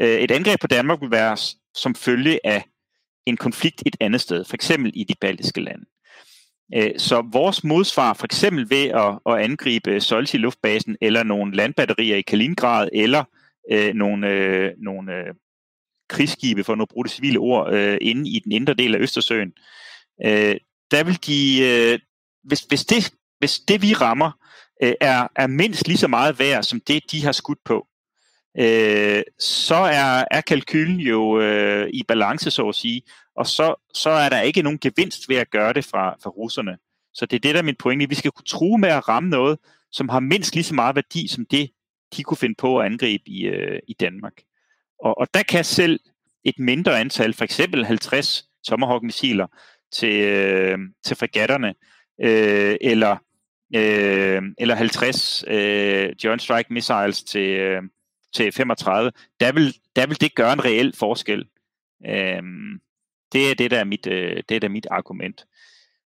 Øh, et angreb på Danmark vil være som følge af en konflikt et andet sted, for eksempel i de baltiske lande. Øh, så vores modsvar, for eksempel ved at, at angribe Solti luftbasen, eller nogle landbatterier i Kaliningrad, eller øh, nogle, øh, nogle øh, krigsskibe, for at nu bruge det civile ord, øh, inde i den indre del af Østersøen, øh, der vil de, øh, hvis, hvis, det, hvis det vi rammer, øh, er, er mindst lige så meget værd, som det de har skudt på, øh, så er, er kalkylen jo øh, i balance, så at sige, og så, så er der ikke nogen gevinst ved at gøre det fra, fra russerne. Så det er det, der er min pointe. Vi skal kunne true med at ramme noget, som har mindst lige så meget værdi, som det, de kunne finde på at angribe i, øh, i Danmark. Og, og der kan selv et mindre antal, for eksempel 50 Tomahawk-missiler til, øh, til fregatterne, øh, eller, øh, eller 50 øh, Joint Strike Missiles til, øh, til 35, der vil, der vil det gøre en reel forskel. Øh, det er det, der er mit, øh, det er der mit argument.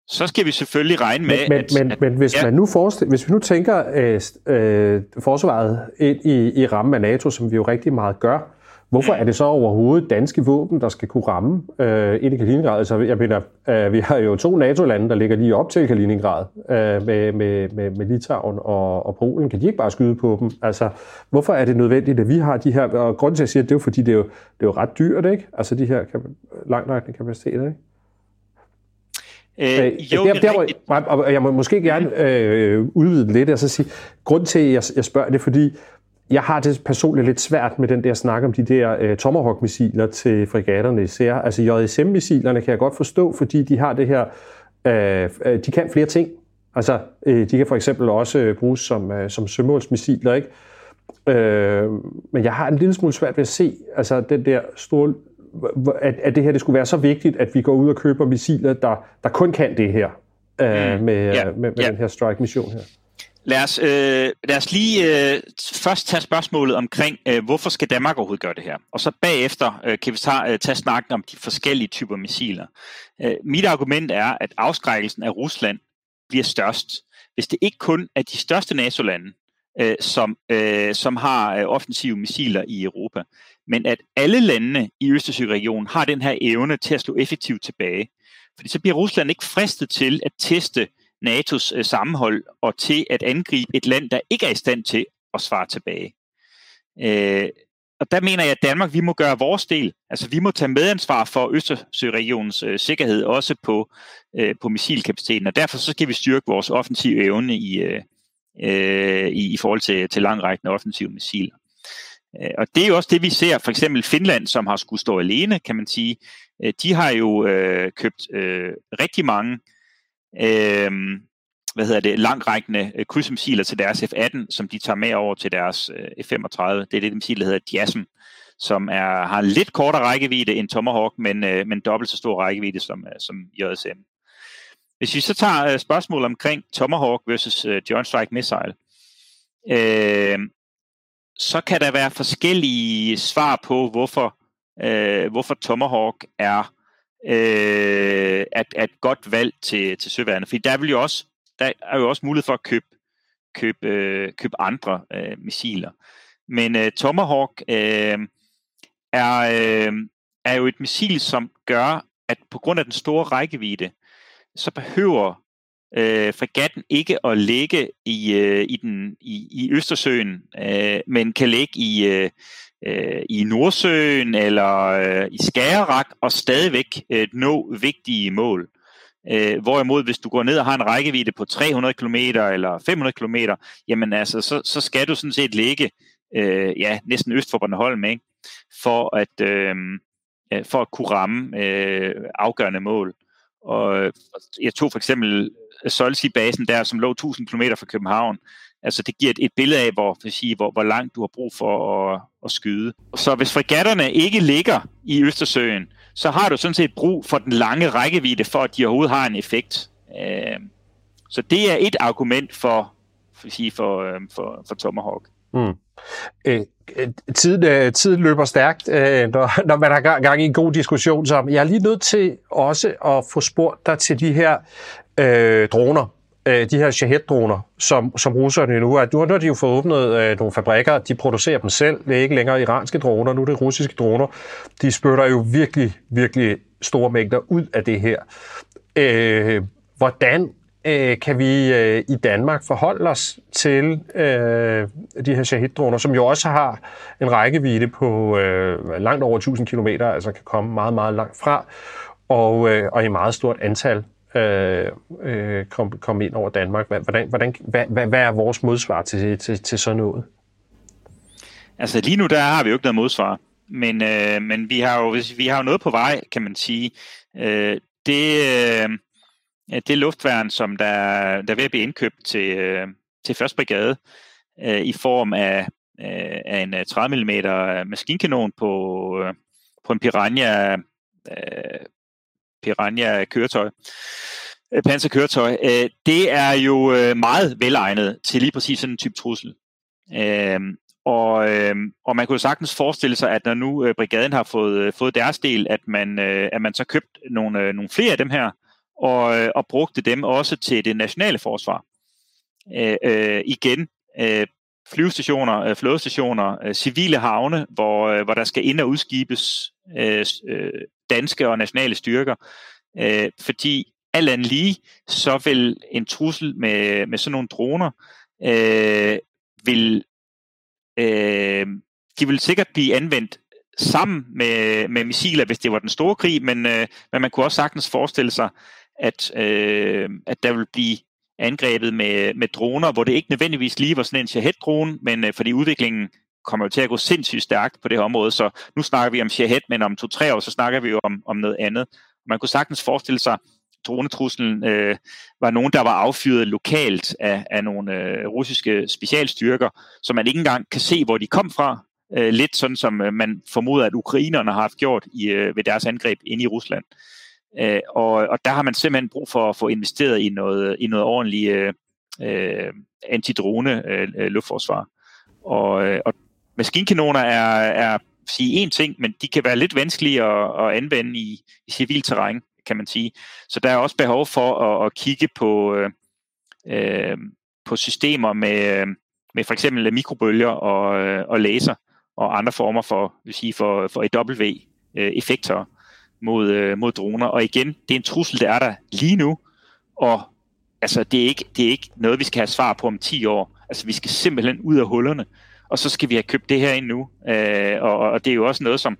Så skal vi selvfølgelig regne med, men, men, at... Men, at, men hvis, ja. man nu forestiller, hvis vi nu tænker øh, øh, forsvaret ind i, i rammen af NATO, som vi jo rigtig meget gør, Hvorfor er det så overhovedet danske våben, der skal kunne ramme øh, ind i Kaliningrad? Altså, jeg mener, øh, vi har jo to NATO-lande, der ligger lige op til Kaliningrad øh, med, med, med, med Litauen og, og Polen. Kan de ikke bare skyde på dem? Altså, hvorfor er det nødvendigt, at vi har de her... Og grunden til, at jeg siger det, det er jo, fordi det er jo, det er jo ret dyrt, ikke? Altså, de her langtrækkende kapaciteter, ikke? Øh, jo, der, der, jeg må måske gerne øh, udvide lidt og så sige, grund til, at jeg, jeg spørger det, fordi jeg har det personligt lidt svært med den der snak om de der øh, Tomahawk-missiler til fregatterne især. Altså JSM-missilerne kan jeg godt forstå, fordi de har det her, øh, øh, de kan flere ting. Altså, øh, de kan for eksempel også øh, bruges som, øh, som sømålsmissiler, ikke? Øh, men jeg har en lille smule svært ved at se, altså den der store, at, at det her det skulle være så vigtigt, at vi går ud og køber missiler, der, der kun kan det her, øh, mm. med, ja. med, med ja. den her strike-mission her. Lad os, øh, lad os lige øh, først tage spørgsmålet omkring, øh, hvorfor skal Danmark overhovedet gøre det her? Og så bagefter øh, kan vi tage, øh, tage snakken om de forskellige typer missiler. Øh, mit argument er, at afskrækkelsen af Rusland bliver størst, hvis det ikke kun er de største NATO-lande, øh, som, øh, som har øh, offensive missiler i Europa, men at alle landene i Østersøregionen har den her evne til at slå effektivt tilbage. Fordi så bliver Rusland ikke fristet til at teste NATO's øh, sammenhold og til at angribe et land, der ikke er i stand til at svare tilbage. Øh, og der mener jeg, at Danmark, vi må gøre vores del. Altså, vi må tage medansvar for Østersøregionens øh, sikkerhed, også på, øh, på missilkapaciteten, og derfor så skal vi styrke vores offensive evne i, øh, øh i, i forhold til, til langrækkende offensive missiler. Øh, og det er jo også det, vi ser, for eksempel Finland, som har skulle stå alene, kan man sige. Øh, de har jo øh, købt øh, rigtig mange øh, hvad hedder det, langrækkende øh, krydsmissiler til deres F-18, som de tager med over til deres øh, F-35. Det er det missil, der hedder JASM, som er, har lidt kortere rækkevidde end Tomahawk, men, øh, men dobbelt så stor rækkevidde som, øh, som JSM. Hvis vi så tager øh, spørgsmål omkring Tomahawk versus øh, Joint Strike Missile, øh, så kan der være forskellige svar på, hvorfor, øh, hvorfor Tomahawk er, øh, at, at et godt valg til, til søværende. For der, vil jo også, der er jo også mulighed for at købe, købe, øh, købe andre øh, missiler. Men øh, Tomahawk øh, er, øh, er jo et missil, som gør, at på grund af den store rækkevidde, så behøver øh, fregatten ikke at ligge i, øh, i, den, i, i Østersøen, øh, men kan ligge i, øh, øh, i Nordsøen eller øh, i Skagerrak og stadigvæk øh, nå vigtige mål. Øh, hvorimod, hvis du går ned og har en rækkevidde på 300 km eller 500 km, jamen altså, så, så skal du sådan set ligge øh, ja, næsten øst for Bornholm, ikke? For, at, øh, øh for at kunne ramme øh, afgørende mål. Og øh, jeg tog for eksempel Solsi-basen der, som lå 1000 km fra København. Altså det giver et, et billede af, hvor, vil sige, hvor, hvor langt du har brug for at, at skyde. Så hvis fregatterne ikke ligger i Østersøen, så har du sådan set brug for den lange rækkevidde, for at de overhovedet har en effekt. Øh, så det er et argument for, for, sige, for, øh, for, for Tomahawk. Mm. Øh, øh tiden, øh, tiden løber stærkt, når, når man har gang i en god diskussion. Så jeg er lige nødt til også at få spurgt dig til de her øh, droner, øh, de her Shahed-droner, som, som russerne nu er. Nu har de jo fået åbnet øh, nogle fabrikker, de producerer dem selv. Det er ikke længere iranske droner, nu er det russiske droner. De spytter jo virkelig, virkelig store mængder ud af det her. Øh, hvordan øh, kan vi øh, i Danmark forholde os til øh, de her Shahid-droner, som jo også har en rækkevidde på øh, langt over 1000 km, altså kan komme meget, meget langt fra, og, øh, og i meget stort antal øh, øh, kom, kom ind over Danmark. Hvordan, hvordan, hvad, hvad, hvad er vores modsvar til, til, til sådan noget? Altså lige nu der har vi jo ikke noget modsvar, men, øh, men vi har jo vi har jo noget på vej, kan man sige. Øh, det, øh, det luftværn, som der, der er ved at blive indkøbt til, øh, til første brigade øh, i form af, øh, af en øh, 30 mm maskinkanon på, øh, på en Piranha øh, Piranha-køretøj, øh, panserkøretøj, øh, det er jo øh, meget velegnet til lige præcis sådan en type trussel. Øhm, og, øhm, og man kunne jo sagtens forestille sig, at når nu øh, brigaden har fået, øh, fået deres del, at man, at man så købt nogle, nogle flere af dem her, og, og brugte dem også til det nationale forsvar. Øh, øh, igen, øh, flyvestationer, øh, flådestationer, øh, civile havne, hvor, øh, hvor der skal ind og udskibes øh, danske og nationale styrker. Øh, fordi alt andet lige, så vil en trussel med, med sådan nogle droner, øh, vil, øh, de vil sikkert blive anvendt sammen med, med missiler, hvis det var den store krig, men, øh, men man kunne også sagtens forestille sig, at, øh, at der vil blive angrebet med, med droner, hvor det ikke nødvendigvis lige var sådan en Shahed-drone, men øh, fordi udviklingen kommer jo til at gå sindssygt stærkt på det her område, så nu snakker vi om Shahed, men om to-tre år, så snakker vi jo om, om noget andet. Man kunne sagtens forestille sig, dronetruslen øh, var nogen, der var affyret lokalt af, af nogle øh, russiske specialstyrker, som man ikke engang kan se, hvor de kom fra. Øh, lidt sådan, som øh, man formoder, at ukrainerne har haft gjort i, øh, ved deres angreb ind i Rusland. Øh, Øh, og, og der har man simpelthen brug for at få investeret i noget, i noget ordentligt øh, øh antidrone øh, øh, luftforsvar. Og, øh, og maskinkanoner er, er sige en ting, men de kan være lidt vanskelige at, at anvende i, i civilt terræn, kan man sige. Så der er også behov for at, at kigge på, øh, på systemer med, med for eksempel mikrobølger og, og laser og andre former for, vil sige, for, for EW-effektorer øh, mod, øh, mod droner. Og igen, det er en trussel, der er der lige nu, og altså, det er, ikke, det er ikke noget, vi skal have svar på om 10 år. Altså, vi skal simpelthen ud af hullerne, og så skal vi have købt det her ind nu. Øh, og, og det er jo også noget, som,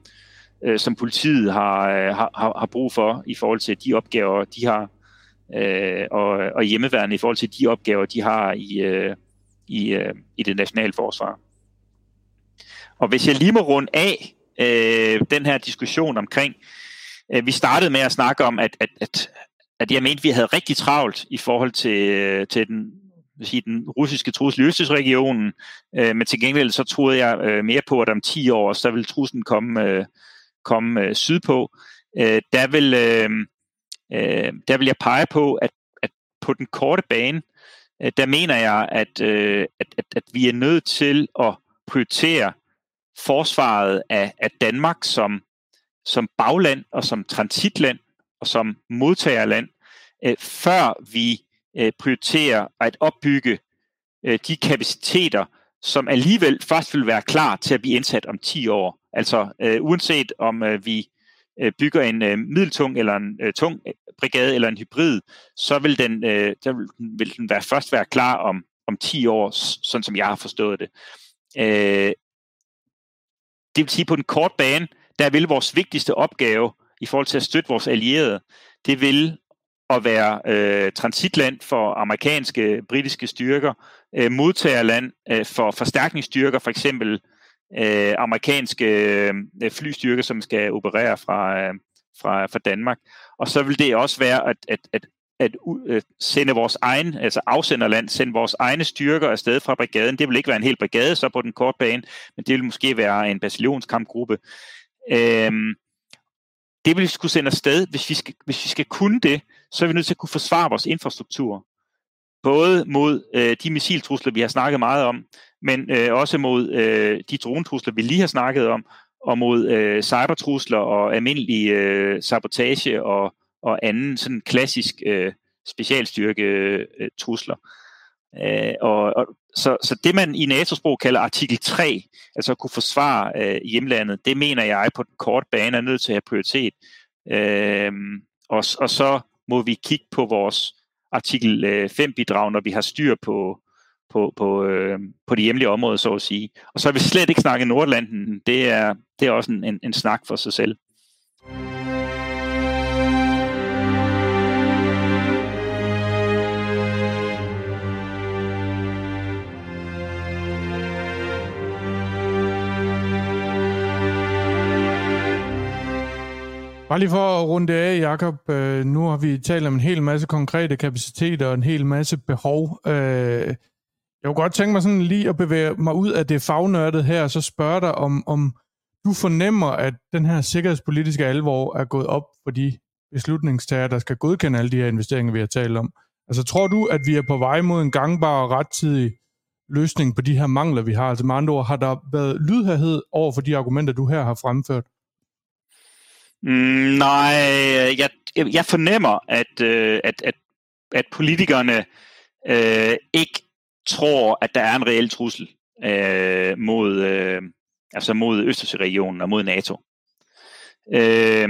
øh, som politiet øh, har, har, har brug for i forhold til de opgaver, de har, øh, og, og hjemmeværende i forhold til de opgaver, de har i, øh, i, øh, i det nationale forsvar. Og hvis jeg lige må runde af øh, den her diskussion omkring, øh, Øh, vi startede med at snakke om, at, at, at, at jeg mente, vi havde rigtig travlt i forhold til, øh, til den, vil sige, den russiske trussel i Østersregionen, øh, men til gengæld så troede jeg øh, mere på, at om 10 år, så vil truslen komme, øh, komme øh, sydpå. Øh, der, vil, øh, øh, der vil jeg pege på, at, at på den korte bane, øh, der mener jeg, at, øh, at, at, at vi er nødt til at prioritere forsvaret af, af Danmark som, som bagland og som transitland og som modtagerland, øh, før vi øh, prioriterer at opbygge øh, de kapaciteter, som alligevel først vil være klar til at blive indsat om 10 år. Altså øh, uanset om øh, vi øh, bygger en øh, middeltung eller en øh, tung øh, brigade eller en hybrid, så vil den, øh, der vil, vil den være, først være klar om, om 10 år, sådan som jeg har forstået det. Øh, det vil sige, på den korte bane, der vil vores vigtigste opgave i forhold til at støtte vores allierede, det vil at være øh, transitland for amerikanske, britiske styrker, øh, modtagerland øh, for forstærkningsstyrker, for eksempel øh, amerikanske øh, flystyrker, som skal operere fra, øh, fra, fra Danmark. Og så vil det også være at, at, at, at uh, sende vores egen, altså afsenderland, sende vores egne styrker afsted fra brigaden. Det vil ikke være en hel brigade så på den korte bane, men det vil måske være en bataljonskampgruppe. Øhm, det vil vi skulle sende afsted. Hvis vi, skal, hvis vi skal kunne det, så er vi nødt til at kunne forsvare vores infrastruktur. Både mod øh, de missiltrusler, vi har snakket meget om, men øh, også mod øh, de dronetrusler, vi lige har snakket om, og mod øh, cybertrusler og almindelig øh, sabotage og, og anden sådan klassisk øh, specialstyrke øh, trusler. Øh, Øh, og, og, så, så det man i NATO-sprog kalder artikel 3, altså at kunne forsvare øh, hjemlandet, det mener jeg på den korte bane er nødt til at have prioritet. Øh, og, og så må vi kigge på vores artikel øh, 5-bidrag, når vi har styr på, på, på, øh, på de hjemlige områder, så at sige. Og så har vi slet ikke snakket Nordlanden. Det er, det er også en, en, en snak for sig selv. Bare lige for at runde af, Jacob. Øh, nu har vi talt om en hel masse konkrete kapaciteter og en hel masse behov. Øh, jeg kunne godt tænke mig sådan lige at bevæge mig ud af det fagnørdet her, og så spørge dig, om, om du fornemmer, at den her sikkerhedspolitiske alvor er gået op for de beslutningstager, der skal godkende alle de her investeringer, vi har talt om. Altså tror du, at vi er på vej mod en gangbar og rettidig løsning på de her mangler, vi har? Altså med andre ord, har der været lydhærhed over for de argumenter, du her har fremført? Mm, nej, øh, jeg, jeg fornemmer, at, øh, at, at, at politikerne øh, ikke tror, at der er en reel trussel øh, mod, øh, altså mod Østersøregionen og mod NATO. Øh,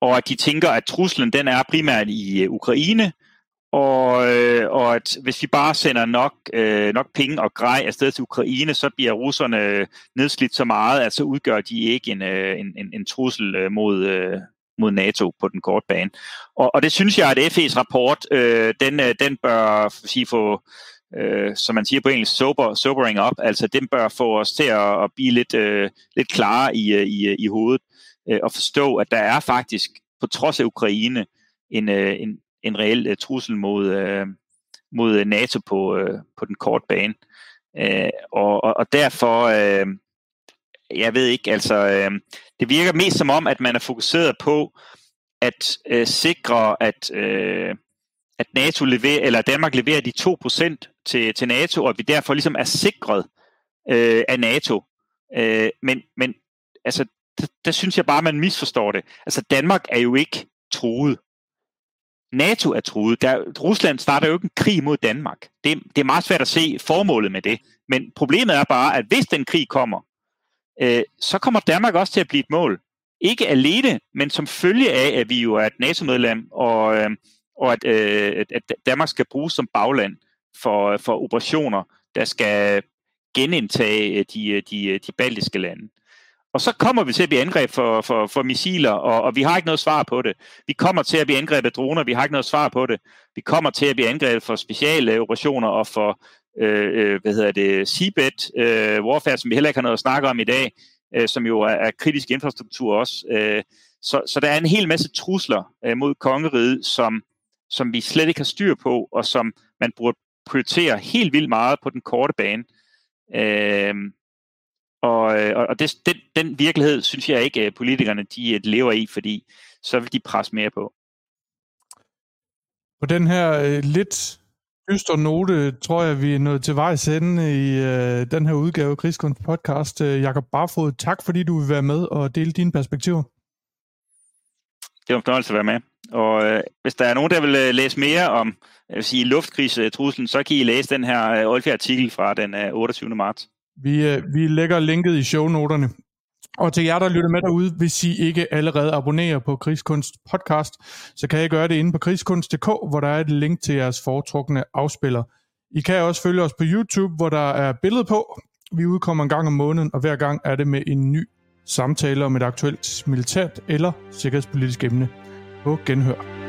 og at de tænker, at truslen den er primært i øh, Ukraine, og, øh, og at hvis vi bare sender nok, øh, nok penge og grej afsted til Ukraine, så bliver russerne øh, nedslidt så meget, at så udgør de ikke en, øh, en, en, en trussel øh, mod, øh, mod NATO på den korte bane. Og, og det synes jeg, at FE's rapport, øh, den, øh, den bør sige, få, øh, som man siger på engelsk, sober, sobering up, altså den bør få os til at, at blive lidt, øh, lidt klarere i, øh, i, i hovedet, øh, og forstå, at der er faktisk, på trods af Ukraine, en, øh, en, en reel uh, trussel mod, uh, mod øh, NATO på, uh, på den korte bane. Uh, og, og, og derfor, uh, jeg ved ikke, altså, uh, det virker mest som om, at man er fokuseret på at uh, sikre, at, uh, at NATO leverer, eller Danmark leverer de 2% til, til NATO, og at vi derfor ligesom er sikret uh, af NATO. Uh, men, men altså, der, der synes jeg bare, man misforstår det. Altså, Danmark er jo ikke truet. NATO er truet. Der, Rusland starter jo ikke en krig mod Danmark. Det, det er meget svært at se formålet med det. Men problemet er bare, at hvis den krig kommer, øh, så kommer Danmark også til at blive et mål. Ikke alene, men som følge af, at vi jo er et NATO-medlem, og, øh, og at, øh, at Danmark skal bruges som bagland for, for operationer, der skal genindtage øh, de, øh, de, øh, de baltiske lande. Og så kommer vi til at blive angrebet for, for, for missiler, og, og vi har ikke noget svar på det. Vi kommer til at blive angrebet af droner, vi har ikke noget svar på det. Vi kommer til at blive angrebet for speciale operationer og for, øh, øh, hvad hedder det, seabed øh, warfare, som vi heller ikke har noget at snakke om i dag, øh, som jo er, er kritisk infrastruktur også. Øh, så, så der er en hel masse trusler øh, mod kongeriget, som, som vi slet ikke har styr på, og som man burde prioritere helt vildt meget på den korte bane. Øh, og, øh, og det, den, den virkelighed synes jeg ikke, at politikerne de øh, lever i, fordi så vil de presse mere på. På den her øh, lidt dyster note, tror jeg, vi er nået til vejs ende i øh, den her udgave af Krigskunst podcast. Øh, Jakob Barfod, tak fordi du vil være med og dele dine perspektiver. Det var en fornøjelse at være med. Og øh, hvis der er nogen, der vil øh, læse mere om jeg vil sige, luftkrigstruslen, så kan I læse den her øh, artikel fra den øh, 28. marts. Vi, øh, vi lægger linket i shownoterne. Og til jer, der lytter med derude, hvis I ikke allerede abonnerer på Krigskunst podcast, så kan I gøre det inde på krigskunst.dk, hvor der er et link til jeres foretrukne afspiller. I kan også følge os på YouTube, hvor der er billede på. Vi udkommer en gang om måneden, og hver gang er det med en ny samtale om et aktuelt militært eller sikkerhedspolitisk emne. På genhør.